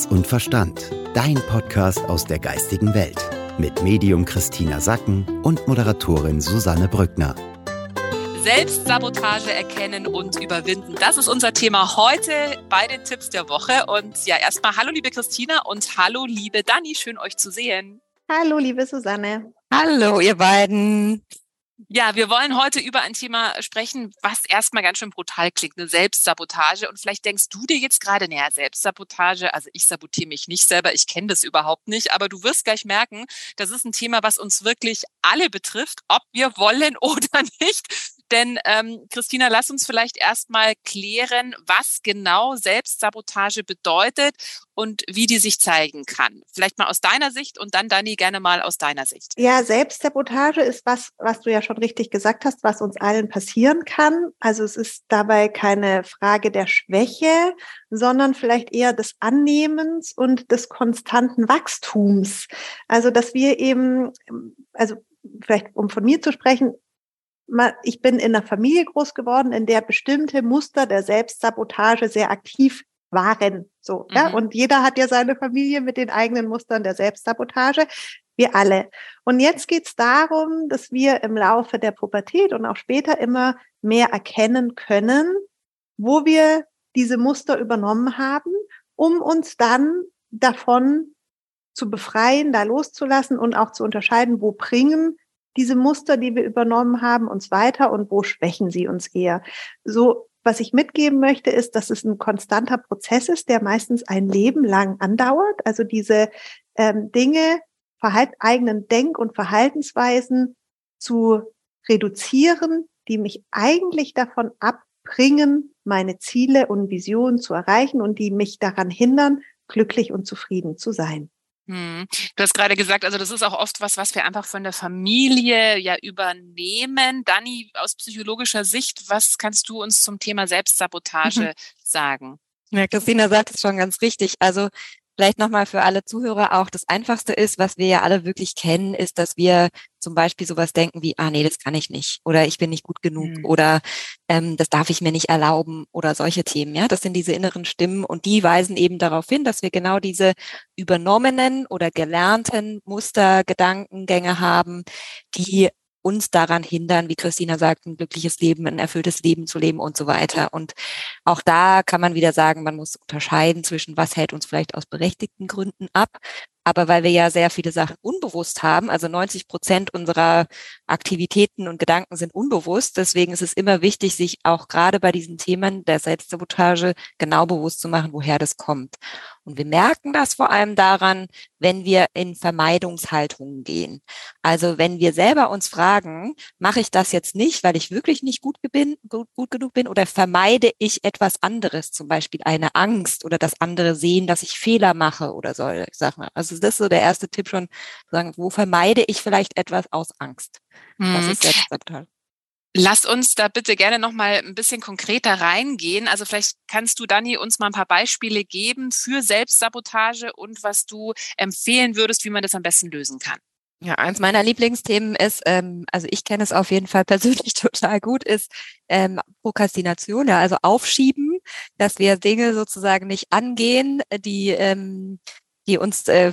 Herz und Verstand. Dein Podcast aus der geistigen Welt. Mit Medium Christina Sacken und Moderatorin Susanne Brückner. Selbstsabotage erkennen und überwinden. Das ist unser Thema heute bei den Tipps der Woche. Und ja, erstmal hallo liebe Christina und hallo liebe Dani. Schön euch zu sehen. Hallo liebe Susanne. Hallo ihr beiden. Ja, wir wollen heute über ein Thema sprechen, was erstmal ganz schön brutal klingt, eine Selbstsabotage. Und vielleicht denkst du dir jetzt gerade, naja, Selbstsabotage, also ich sabotiere mich nicht selber, ich kenne das überhaupt nicht, aber du wirst gleich merken, das ist ein Thema, was uns wirklich alle betrifft, ob wir wollen oder nicht. Denn ähm, Christina, lass uns vielleicht erstmal klären, was genau Selbstsabotage bedeutet und wie die sich zeigen kann. Vielleicht mal aus deiner Sicht und dann Dani gerne mal aus deiner Sicht. Ja, Selbstsabotage ist was, was du ja schon richtig gesagt hast, was uns allen passieren kann. Also es ist dabei keine Frage der Schwäche, sondern vielleicht eher des Annehmens und des konstanten Wachstums. Also dass wir eben, also vielleicht um von mir zu sprechen, ich bin in einer Familie groß geworden, in der bestimmte Muster der Selbstsabotage sehr aktiv waren. So, mhm. ja. Und jeder hat ja seine Familie mit den eigenen Mustern der Selbstsabotage. Wir alle. Und jetzt geht es darum, dass wir im Laufe der Pubertät und auch später immer mehr erkennen können, wo wir diese Muster übernommen haben, um uns dann davon zu befreien, da loszulassen und auch zu unterscheiden, wo bringen diese Muster, die wir übernommen haben, uns weiter und wo schwächen sie uns eher. So, was ich mitgeben möchte, ist, dass es ein konstanter Prozess ist, der meistens ein Leben lang andauert. Also diese ähm, Dinge, Verhalt, eigenen Denk- und Verhaltensweisen zu reduzieren, die mich eigentlich davon abbringen, meine Ziele und Visionen zu erreichen und die mich daran hindern, glücklich und zufrieden zu sein. Hm. Du hast gerade gesagt, also das ist auch oft was, was wir einfach von der Familie ja übernehmen. Dani, aus psychologischer Sicht, was kannst du uns zum Thema Selbstsabotage mhm. sagen? Ja, Christina sagt es schon ganz richtig. Also Vielleicht nochmal für alle Zuhörer auch, das Einfachste ist, was wir ja alle wirklich kennen, ist, dass wir zum Beispiel sowas denken wie, ah nee, das kann ich nicht oder ich bin nicht gut genug mhm. oder ähm, das darf ich mir nicht erlauben oder solche Themen. Ja, das sind diese inneren Stimmen und die weisen eben darauf hin, dass wir genau diese übernommenen oder gelernten Muster, Gedankengänge haben, die uns daran hindern, wie Christina sagt, ein glückliches Leben, ein erfülltes Leben zu leben und so weiter. Und auch da kann man wieder sagen, man muss unterscheiden zwischen, was hält uns vielleicht aus berechtigten Gründen ab aber weil wir ja sehr viele Sachen unbewusst haben, also 90 Prozent unserer Aktivitäten und Gedanken sind unbewusst, deswegen ist es immer wichtig, sich auch gerade bei diesen Themen der Selbstsabotage genau bewusst zu machen, woher das kommt. Und wir merken das vor allem daran, wenn wir in Vermeidungshaltungen gehen. Also wenn wir selber uns fragen, mache ich das jetzt nicht, weil ich wirklich nicht gut, bin, gut, gut genug bin oder vermeide ich etwas anderes, zum Beispiel eine Angst oder das andere sehen, dass ich Fehler mache oder so, sag mal. Also das ist so der erste Tipp schon, sagen, wo vermeide ich vielleicht etwas aus Angst? Mhm. Das ist Selbstsabotage. Lass uns da bitte gerne noch mal ein bisschen konkreter reingehen. Also vielleicht kannst du, Dani, uns mal ein paar Beispiele geben für Selbstsabotage und was du empfehlen würdest, wie man das am besten lösen kann. Ja, eins meiner Lieblingsthemen ist, ähm, also ich kenne es auf jeden Fall persönlich total gut, ist ähm, Prokrastination, ja, also Aufschieben, dass wir Dinge sozusagen nicht angehen, die ähm, die uns, äh,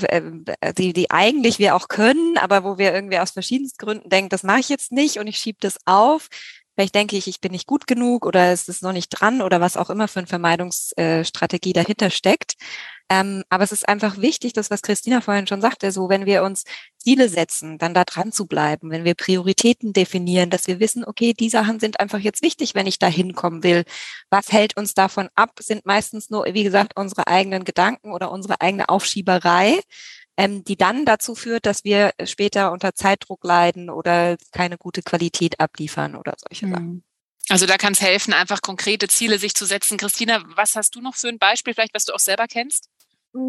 äh, die, die eigentlich wir auch können, aber wo wir irgendwie aus verschiedensten Gründen denken, das mache ich jetzt nicht und ich schiebe das auf. Vielleicht denke ich, ich bin nicht gut genug oder es ist noch nicht dran oder was auch immer für eine Vermeidungsstrategie dahinter steckt. Ähm, aber es ist einfach wichtig, das, was Christina vorhin schon sagte, so wenn wir uns Ziele setzen, dann da dran zu bleiben, wenn wir Prioritäten definieren, dass wir wissen, okay, die Sachen sind einfach jetzt wichtig, wenn ich da hinkommen will. Was hält uns davon ab, sind meistens nur, wie gesagt, unsere eigenen Gedanken oder unsere eigene Aufschieberei, ähm, die dann dazu führt, dass wir später unter Zeitdruck leiden oder keine gute Qualität abliefern oder solche mhm. Sachen. Also da kann es helfen, einfach konkrete Ziele sich zu setzen. Christina, was hast du noch für ein Beispiel, vielleicht was du auch selber kennst?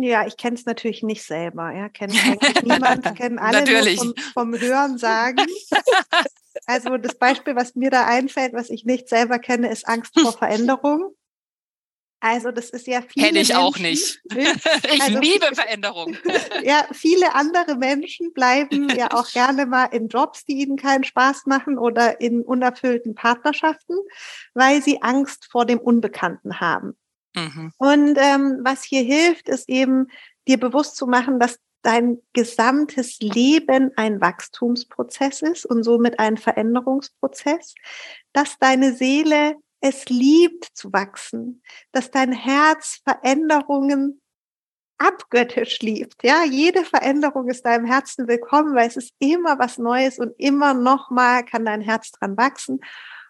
Ja, ich kenne es natürlich nicht selber. Ja, kennt eigentlich niemand, kennen alle natürlich. Vom, vom Hören sagen. Also das Beispiel, was mir da einfällt, was ich nicht selber kenne, ist Angst vor Veränderung. Also das ist ja viele Kenne ich Menschen, auch nicht. ich also, liebe Veränderung. ja, viele andere Menschen bleiben ja auch gerne mal in Jobs, die ihnen keinen Spaß machen oder in unerfüllten Partnerschaften, weil sie Angst vor dem Unbekannten haben. Mhm. Und ähm, was hier hilft, ist eben dir bewusst zu machen, dass dein gesamtes Leben ein Wachstumsprozess ist und somit ein Veränderungsprozess, dass deine Seele es liebt zu wachsen, dass dein Herz Veränderungen abgöttisch liebt. Ja, jede Veränderung ist deinem Herzen willkommen, weil es ist immer was Neues und immer noch mal kann dein Herz dran wachsen.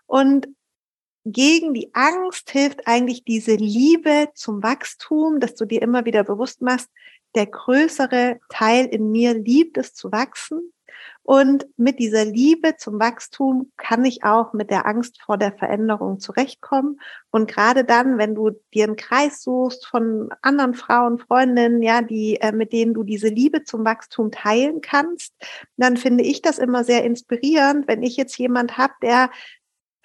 Und gegen die Angst hilft eigentlich diese Liebe zum Wachstum, dass du dir immer wieder bewusst machst, der größere Teil in mir liebt es zu wachsen. Und mit dieser Liebe zum Wachstum kann ich auch mit der Angst vor der Veränderung zurechtkommen. Und gerade dann, wenn du dir einen Kreis suchst von anderen Frauen, Freundinnen, ja, die, äh, mit denen du diese Liebe zum Wachstum teilen kannst, dann finde ich das immer sehr inspirierend, wenn ich jetzt jemand habe, der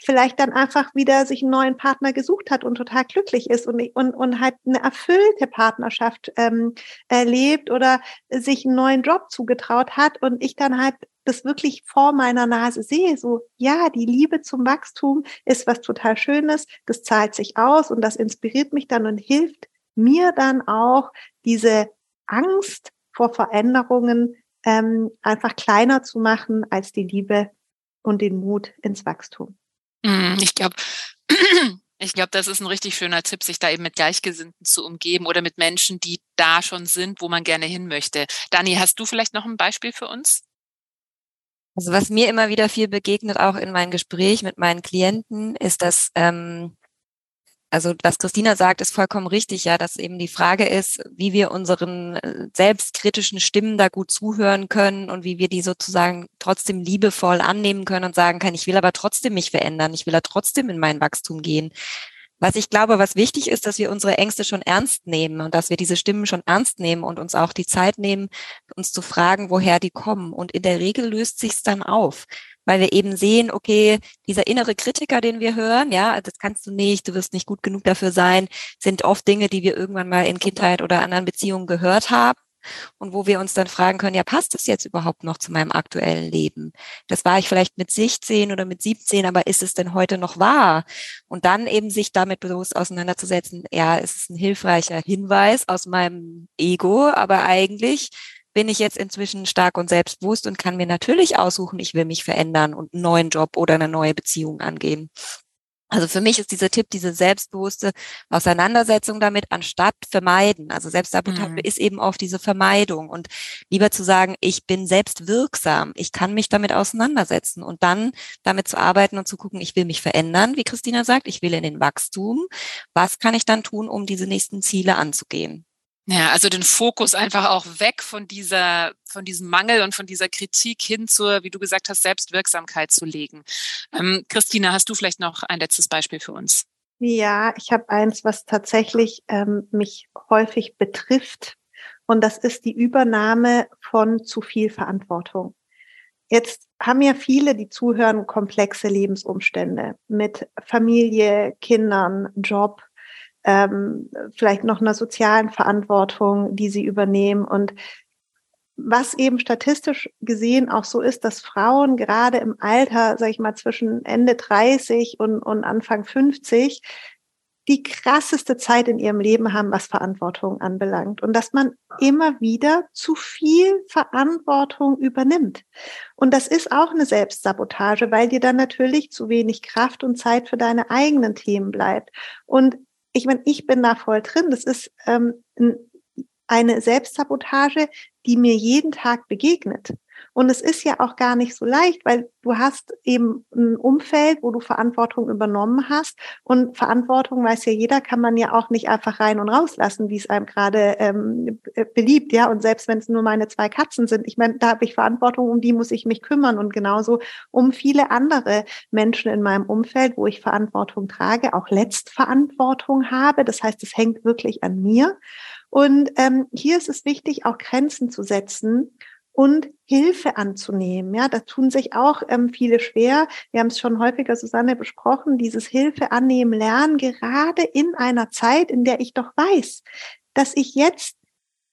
vielleicht dann einfach wieder sich einen neuen Partner gesucht hat und total glücklich ist und, und, und halt eine erfüllte Partnerschaft ähm, erlebt oder sich einen neuen Job zugetraut hat und ich dann halt das wirklich vor meiner Nase sehe, so, ja, die Liebe zum Wachstum ist was total Schönes, das zahlt sich aus und das inspiriert mich dann und hilft mir dann auch, diese Angst vor Veränderungen ähm, einfach kleiner zu machen als die Liebe und den Mut ins Wachstum. Mm, ich glaube, ich glaube, das ist ein richtig schöner Tipp, sich da eben mit Gleichgesinnten zu umgeben oder mit Menschen, die da schon sind, wo man gerne hin möchte. Dani, hast du vielleicht noch ein Beispiel für uns? Also was mir immer wieder viel begegnet, auch in meinem Gespräch mit meinen Klienten, ist, dass ähm, also was Christina sagt, ist vollkommen richtig, ja, dass eben die Frage ist, wie wir unseren äh, selbstkritischen Stimmen da gut zuhören können und wie wir die sozusagen trotzdem liebevoll annehmen können und sagen können, ich will aber trotzdem mich verändern, ich will da trotzdem in mein Wachstum gehen. Was ich glaube, was wichtig ist, dass wir unsere Ängste schon ernst nehmen und dass wir diese Stimmen schon ernst nehmen und uns auch die Zeit nehmen, uns zu fragen, woher die kommen. Und in der Regel löst sich's dann auf weil wir eben sehen, okay, dieser innere Kritiker, den wir hören, ja, das kannst du nicht, du wirst nicht gut genug dafür sein, sind oft Dinge, die wir irgendwann mal in Kindheit oder anderen Beziehungen gehört haben und wo wir uns dann fragen können, ja, passt das jetzt überhaupt noch zu meinem aktuellen Leben? Das war ich vielleicht mit 16 oder mit 17, aber ist es denn heute noch wahr? Und dann eben sich damit bewusst auseinanderzusetzen, ja, es ist ein hilfreicher Hinweis aus meinem Ego, aber eigentlich bin ich jetzt inzwischen stark und selbstbewusst und kann mir natürlich aussuchen, ich will mich verändern und einen neuen Job oder eine neue Beziehung angehen. Also für mich ist dieser Tipp diese selbstbewusste Auseinandersetzung damit anstatt vermeiden. Also Selbstsabotage mhm. ist eben oft diese Vermeidung und lieber zu sagen, ich bin selbst wirksam, ich kann mich damit auseinandersetzen und dann damit zu arbeiten und zu gucken, ich will mich verändern, wie Christina sagt, ich will in den Wachstum. Was kann ich dann tun, um diese nächsten Ziele anzugehen? Ja, also den Fokus einfach auch weg von dieser, von diesem Mangel und von dieser Kritik hin zur, wie du gesagt hast, Selbstwirksamkeit zu legen. Ähm, Christina, hast du vielleicht noch ein letztes Beispiel für uns? Ja, ich habe eins, was tatsächlich ähm, mich häufig betrifft. Und das ist die Übernahme von zu viel Verantwortung. Jetzt haben ja viele, die zuhören, komplexe Lebensumstände mit Familie, Kindern, Job, ähm, vielleicht noch einer sozialen Verantwortung, die sie übernehmen. Und was eben statistisch gesehen auch so ist, dass Frauen gerade im Alter, sag ich mal, zwischen Ende 30 und, und Anfang 50 die krasseste Zeit in ihrem Leben haben, was Verantwortung anbelangt. Und dass man immer wieder zu viel Verantwortung übernimmt. Und das ist auch eine Selbstsabotage, weil dir dann natürlich zu wenig Kraft und Zeit für deine eigenen Themen bleibt. Und ich meine, ich bin da voll drin. Das ist ähm, eine Selbstsabotage, die mir jeden Tag begegnet. Und es ist ja auch gar nicht so leicht, weil du hast eben ein Umfeld, wo du Verantwortung übernommen hast. Und Verantwortung, weiß ja jeder, kann man ja auch nicht einfach rein und rauslassen, wie es einem gerade ähm, beliebt. Ja, und selbst wenn es nur meine zwei Katzen sind, ich meine, da habe ich Verantwortung, um die muss ich mich kümmern. Und genauso um viele andere Menschen in meinem Umfeld, wo ich Verantwortung trage, auch Letztverantwortung habe. Das heißt, es hängt wirklich an mir. Und ähm, hier ist es wichtig, auch Grenzen zu setzen und Hilfe anzunehmen. Ja, da tun sich auch ähm, viele schwer. Wir haben es schon häufiger, Susanne, besprochen, dieses Hilfe annehmen, lernen, gerade in einer Zeit, in der ich doch weiß, dass ich jetzt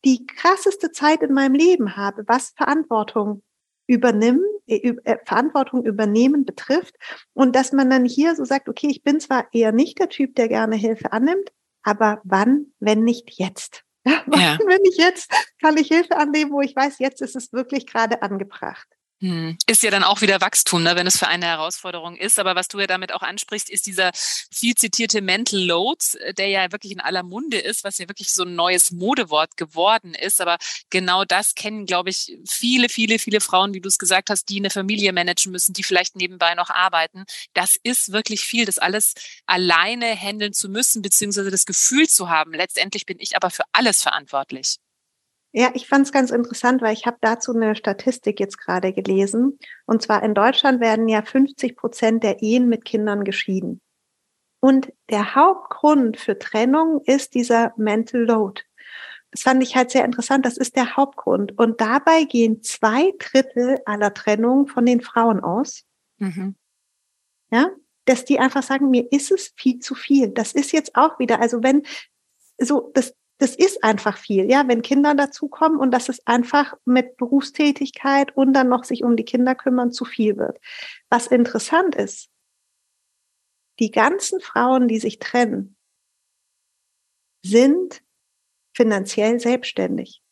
die krasseste Zeit in meinem Leben habe, was Verantwortung übernehmen, äh, äh, Verantwortung übernehmen betrifft und dass man dann hier so sagt, okay, ich bin zwar eher nicht der Typ, der gerne Hilfe annimmt, Aber wann, wenn nicht jetzt? Ja, ja. wenn nicht jetzt, kann ich Hilfe annehmen, wo ich weiß, jetzt ist es wirklich gerade angebracht. Hm. Ist ja dann auch wieder Wachstum, ne, wenn es für eine Herausforderung ist. Aber was du ja damit auch ansprichst, ist dieser viel zitierte Mental Load, äh, der ja wirklich in aller Munde ist, was ja wirklich so ein neues Modewort geworden ist. Aber genau das kennen, glaube ich, viele, viele, viele Frauen, wie du es gesagt hast, die eine Familie managen müssen, die vielleicht nebenbei noch arbeiten. Das ist wirklich viel, das alles alleine handeln zu müssen, beziehungsweise das Gefühl zu haben. Letztendlich bin ich aber für alles verantwortlich. Ja, ich fand es ganz interessant, weil ich habe dazu eine Statistik jetzt gerade gelesen. Und zwar in Deutschland werden ja 50 Prozent der Ehen mit Kindern geschieden. Und der Hauptgrund für Trennung ist dieser Mental Load. Das fand ich halt sehr interessant. Das ist der Hauptgrund. Und dabei gehen zwei Drittel aller Trennungen von den Frauen aus. Mhm. Ja, dass die einfach sagen, mir ist es viel zu viel. Das ist jetzt auch wieder, also wenn so, das, das ist einfach viel, ja, wenn Kinder dazukommen und dass es einfach mit Berufstätigkeit und dann noch sich um die Kinder kümmern zu viel wird. Was interessant ist, die ganzen Frauen, die sich trennen, sind finanziell selbstständig.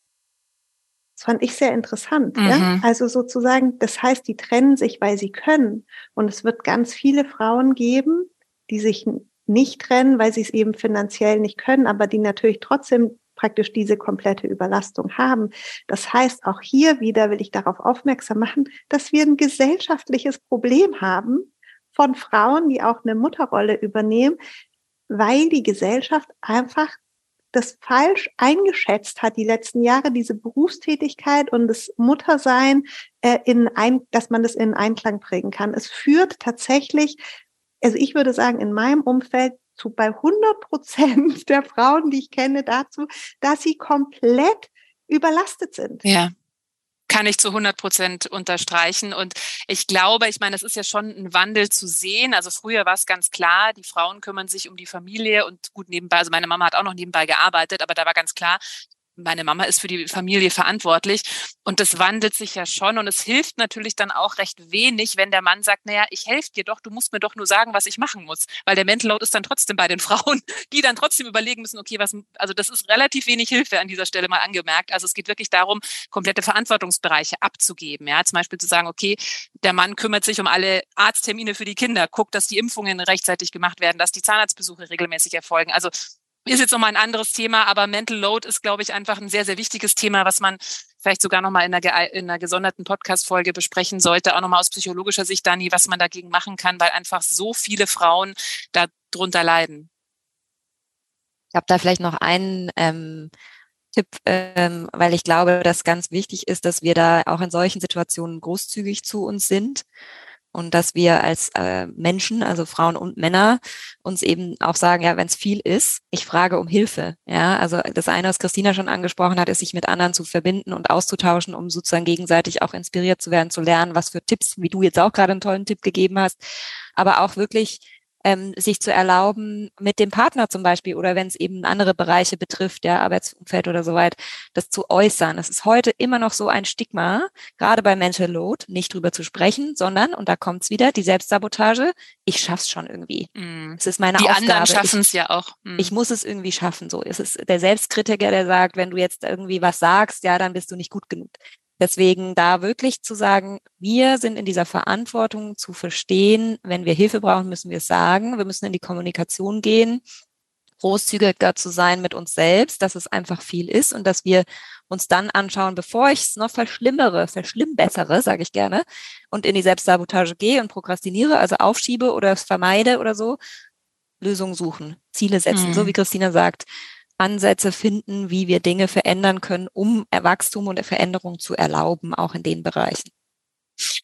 Das fand ich sehr interessant. Mhm. Ja? Also sozusagen, das heißt, die trennen sich, weil sie können. Und es wird ganz viele Frauen geben, die sich nicht trennen, weil sie es eben finanziell nicht können, aber die natürlich trotzdem praktisch diese komplette Überlastung haben. Das heißt, auch hier wieder will ich darauf aufmerksam machen, dass wir ein gesellschaftliches Problem haben von Frauen, die auch eine Mutterrolle übernehmen, weil die Gesellschaft einfach das falsch eingeschätzt hat die letzten Jahre, diese Berufstätigkeit und das Muttersein, äh, in ein, dass man das in Einklang bringen kann. Es führt tatsächlich also ich würde sagen, in meinem Umfeld zu bei 100 Prozent der Frauen, die ich kenne, dazu, dass sie komplett überlastet sind. Ja kann ich zu 100 Prozent unterstreichen. Und ich glaube, ich meine, es ist ja schon ein Wandel zu sehen. Also früher war es ganz klar, die Frauen kümmern sich um die Familie und gut nebenbei, also meine Mama hat auch noch nebenbei gearbeitet, aber da war ganz klar, meine Mama ist für die Familie verantwortlich und das wandelt sich ja schon und es hilft natürlich dann auch recht wenig, wenn der Mann sagt, naja, ich helfe dir doch, du musst mir doch nur sagen, was ich machen muss, weil der Mental Load ist dann trotzdem bei den Frauen, die dann trotzdem überlegen müssen, okay, was, also das ist relativ wenig Hilfe an dieser Stelle mal angemerkt. Also es geht wirklich darum, komplette Verantwortungsbereiche abzugeben, ja, zum Beispiel zu sagen, okay, der Mann kümmert sich um alle Arzttermine für die Kinder, guckt, dass die Impfungen rechtzeitig gemacht werden, dass die Zahnarztbesuche regelmäßig erfolgen. Also ist jetzt nochmal ein anderes Thema, aber Mental Load ist, glaube ich, einfach ein sehr, sehr wichtiges Thema, was man vielleicht sogar nochmal in einer, in einer gesonderten Podcast-Folge besprechen sollte, auch nochmal aus psychologischer Sicht, Dani, was man dagegen machen kann, weil einfach so viele Frauen darunter leiden. Ich habe da vielleicht noch einen ähm, Tipp, ähm, weil ich glaube, dass ganz wichtig ist, dass wir da auch in solchen Situationen großzügig zu uns sind und dass wir als äh, Menschen, also Frauen und Männer, uns eben auch sagen, ja, wenn es viel ist, ich frage um Hilfe. Ja, also das eine, was Christina schon angesprochen hat, ist, sich mit anderen zu verbinden und auszutauschen, um sozusagen gegenseitig auch inspiriert zu werden, zu lernen, was für Tipps, wie du jetzt auch gerade einen tollen Tipp gegeben hast, aber auch wirklich ähm, sich zu erlauben, mit dem Partner zum Beispiel oder wenn es eben andere Bereiche betrifft, der Arbeitsumfeld oder so weit, das zu äußern. Das ist heute immer noch so ein Stigma, gerade bei Mental Load, nicht drüber zu sprechen, sondern, und da kommt's wieder, die Selbstsabotage, ich schaff's schon irgendwie. Mm. Es ist meine die Aufgabe. Die anderen schaffen es ja auch. Mm. Ich muss es irgendwie schaffen. So, es ist der Selbstkritiker, der sagt, wenn du jetzt irgendwie was sagst, ja, dann bist du nicht gut genug. Deswegen da wirklich zu sagen, wir sind in dieser Verantwortung zu verstehen, wenn wir Hilfe brauchen, müssen wir es sagen. Wir müssen in die Kommunikation gehen, großzügiger zu sein mit uns selbst, dass es einfach viel ist und dass wir uns dann anschauen, bevor ich es noch verschlimmere, verschlimmbessere, sage ich gerne, und in die Selbstsabotage gehe und prokrastiniere, also aufschiebe oder es vermeide oder so, Lösungen suchen, Ziele setzen, mhm. so wie Christina sagt, Ansätze finden, wie wir Dinge verändern können, um Wachstum und Veränderung zu erlauben, auch in den Bereichen.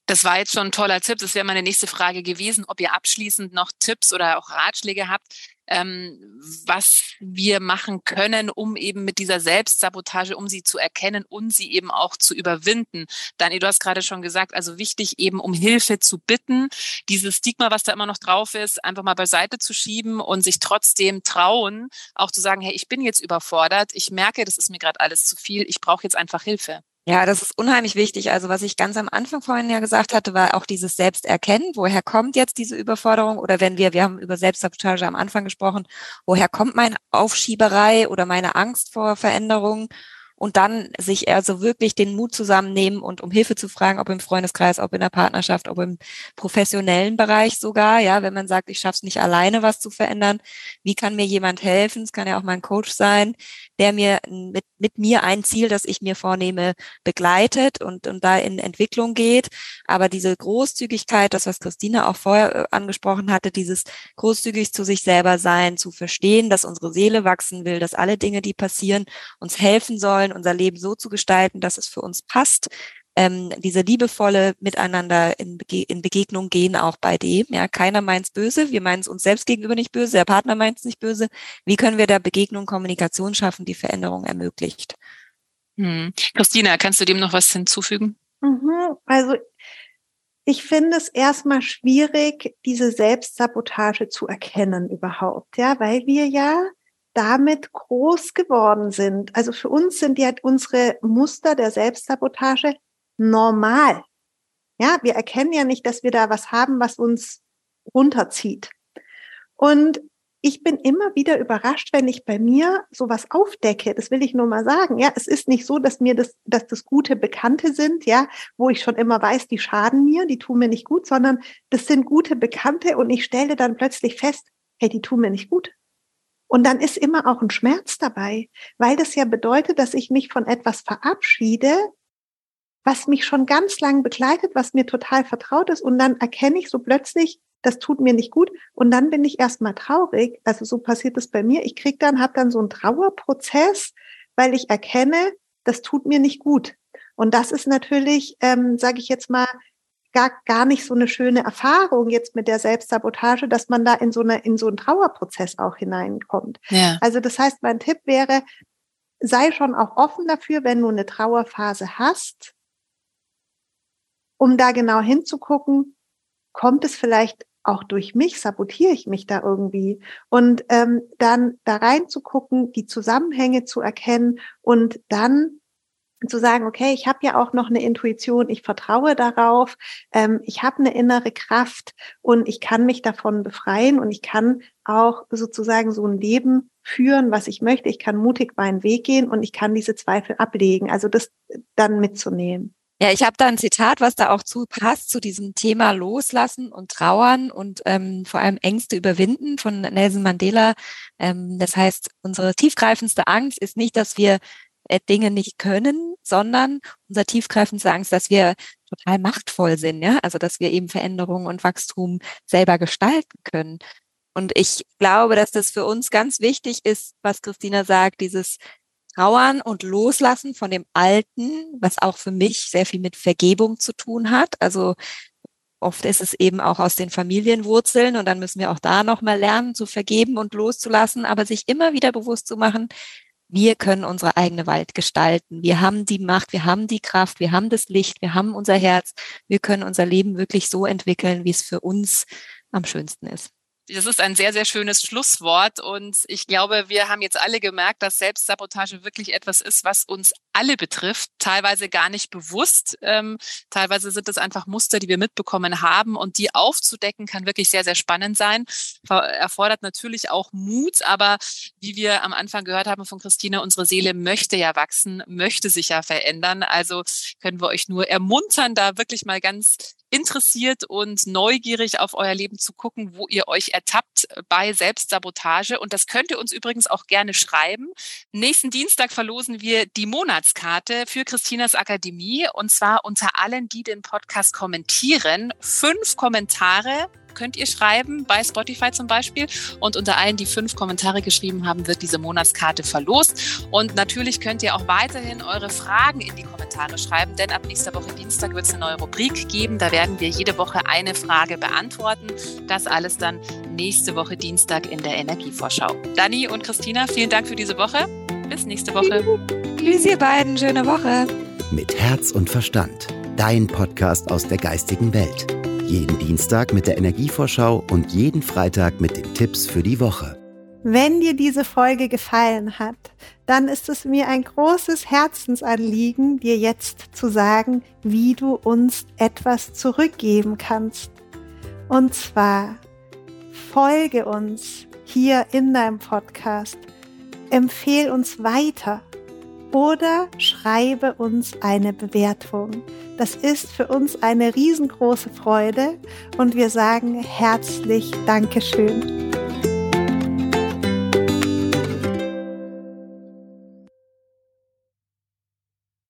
Das war jetzt schon ein toller Tipp. Das wäre meine nächste Frage gewesen, ob ihr abschließend noch Tipps oder auch Ratschläge habt, ähm, was wir machen können, um eben mit dieser Selbstsabotage, um sie zu erkennen und sie eben auch zu überwinden. Dani, du hast gerade schon gesagt, also wichtig eben um Hilfe zu bitten, dieses Stigma, was da immer noch drauf ist, einfach mal beiseite zu schieben und sich trotzdem trauen, auch zu sagen, hey, ich bin jetzt überfordert, ich merke, das ist mir gerade alles zu viel, ich brauche jetzt einfach Hilfe. Ja, das ist unheimlich wichtig. Also was ich ganz am Anfang vorhin ja gesagt hatte, war auch dieses Selbsterkennen. Woher kommt jetzt diese Überforderung? Oder wenn wir, wir haben über Selbstsabotage am Anfang gesprochen, woher kommt meine Aufschieberei oder meine Angst vor Veränderungen? Und dann sich also wirklich den Mut zusammennehmen und um Hilfe zu fragen, ob im Freundeskreis, ob in der Partnerschaft, ob im professionellen Bereich sogar, ja, wenn man sagt, ich schaffe es nicht alleine, was zu verändern, wie kann mir jemand helfen? Es kann ja auch mein Coach sein, der mir mit, mit mir ein Ziel, das ich mir vornehme, begleitet und, und da in Entwicklung geht. Aber diese Großzügigkeit, das, was Christine auch vorher äh, angesprochen hatte, dieses großzügig zu sich selber sein, zu verstehen, dass unsere Seele wachsen will, dass alle Dinge, die passieren, uns helfen sollen, unser Leben so zu gestalten, dass es für uns passt, ähm, diese liebevolle Miteinander in, Bege in Begegnung gehen auch bei dem. Ja, keiner meint's böse, wir meinen es uns selbst gegenüber nicht böse, der Partner meint es nicht böse. Wie können wir da Begegnung, Kommunikation schaffen, die Veränderung ermöglicht? Hm. Christina, kannst du dem noch was hinzufügen? Mhm. Also ich finde es erstmal schwierig, diese Selbstsabotage zu erkennen überhaupt, ja, weil wir ja damit groß geworden sind. Also für uns sind ja unsere Muster der Selbstsabotage normal. Ja, wir erkennen ja nicht, dass wir da was haben, was uns runterzieht. Und ich bin immer wieder überrascht, wenn ich bei mir sowas aufdecke. Das will ich nur mal sagen. Ja, es ist nicht so, dass mir das, dass das gute Bekannte sind, ja, wo ich schon immer weiß, die schaden mir, die tun mir nicht gut, sondern das sind gute Bekannte und ich stelle dann plötzlich fest, hey, die tun mir nicht gut. Und dann ist immer auch ein Schmerz dabei, weil das ja bedeutet, dass ich mich von etwas verabschiede, was mich schon ganz lang begleitet, was mir total vertraut ist. Und dann erkenne ich so plötzlich, das tut mir nicht gut. Und dann bin ich erstmal traurig. Also so passiert es bei mir. Ich krieg dann, habe dann so einen Trauerprozess, weil ich erkenne, das tut mir nicht gut. Und das ist natürlich, ähm, sage ich jetzt mal, gar, gar nicht so eine schöne Erfahrung jetzt mit der Selbstsabotage, dass man da in so eine, in so einen Trauerprozess auch hineinkommt. Ja. Also das heißt, mein Tipp wäre, sei schon auch offen dafür, wenn du eine Trauerphase hast, um da genau hinzugucken, kommt es vielleicht auch durch mich, sabotiere ich mich da irgendwie? Und ähm, dann da reinzugucken, die Zusammenhänge zu erkennen und dann zu sagen, okay, ich habe ja auch noch eine Intuition, ich vertraue darauf, ähm, ich habe eine innere Kraft und ich kann mich davon befreien und ich kann auch sozusagen so ein Leben führen, was ich möchte. Ich kann mutig meinen Weg gehen und ich kann diese Zweifel ablegen. Also das dann mitzunehmen. Ja, ich habe da ein Zitat, was da auch zu passt, zu diesem Thema Loslassen und Trauern und ähm, vor allem Ängste überwinden von Nelson Mandela. Ähm, das heißt, unsere tiefgreifendste Angst ist nicht, dass wir äh, Dinge nicht können, sondern unser tiefgreifendste Angst, dass wir total machtvoll sind, ja, also dass wir eben Veränderungen und Wachstum selber gestalten können. Und ich glaube, dass das für uns ganz wichtig ist, was Christina sagt, dieses Trauern und Loslassen von dem Alten, was auch für mich sehr viel mit Vergebung zu tun hat. Also oft ist es eben auch aus den Familienwurzeln und dann müssen wir auch da nochmal lernen zu vergeben und loszulassen, aber sich immer wieder bewusst zu machen, wir können unsere eigene Welt gestalten. Wir haben die Macht, wir haben die Kraft, wir haben das Licht, wir haben unser Herz. Wir können unser Leben wirklich so entwickeln, wie es für uns am schönsten ist. Das ist ein sehr, sehr schönes Schlusswort. Und ich glaube, wir haben jetzt alle gemerkt, dass Selbstsabotage wirklich etwas ist, was uns alle betrifft, teilweise gar nicht bewusst. Ähm, teilweise sind es einfach Muster, die wir mitbekommen haben. Und die aufzudecken, kann wirklich sehr, sehr spannend sein. Erfordert natürlich auch Mut. Aber wie wir am Anfang gehört haben von Christina, unsere Seele möchte ja wachsen, möchte sich ja verändern. Also können wir euch nur ermuntern, da wirklich mal ganz interessiert und neugierig auf euer Leben zu gucken, wo ihr euch ertappt bei Selbstsabotage. Und das könnt ihr uns übrigens auch gerne schreiben. Nächsten Dienstag verlosen wir die Monatskarte für Christinas Akademie und zwar unter allen, die den Podcast kommentieren. Fünf Kommentare könnt ihr schreiben, bei Spotify zum Beispiel. Und unter allen, die fünf Kommentare geschrieben haben, wird diese Monatskarte verlost. Und natürlich könnt ihr auch weiterhin eure Fragen in die Kommentare schreiben, denn ab nächster Woche Dienstag wird es eine neue Rubrik geben. Da werden wir jede Woche eine Frage beantworten. Das alles dann nächste Woche Dienstag in der Energievorschau. Dani und Christina, vielen Dank für diese Woche. Bis nächste Woche. Tschüss, ihr beiden. Schöne Woche. Mit Herz und Verstand. Dein Podcast aus der geistigen Welt. Jeden Dienstag mit der Energievorschau und jeden Freitag mit den Tipps für die Woche. Wenn dir diese Folge gefallen hat, dann ist es mir ein großes Herzensanliegen, dir jetzt zu sagen, wie du uns etwas zurückgeben kannst. Und zwar folge uns hier in deinem Podcast, empfehl uns weiter oder schreibe uns eine Bewertung. Das ist für uns eine riesengroße Freude und wir sagen herzlich Dankeschön.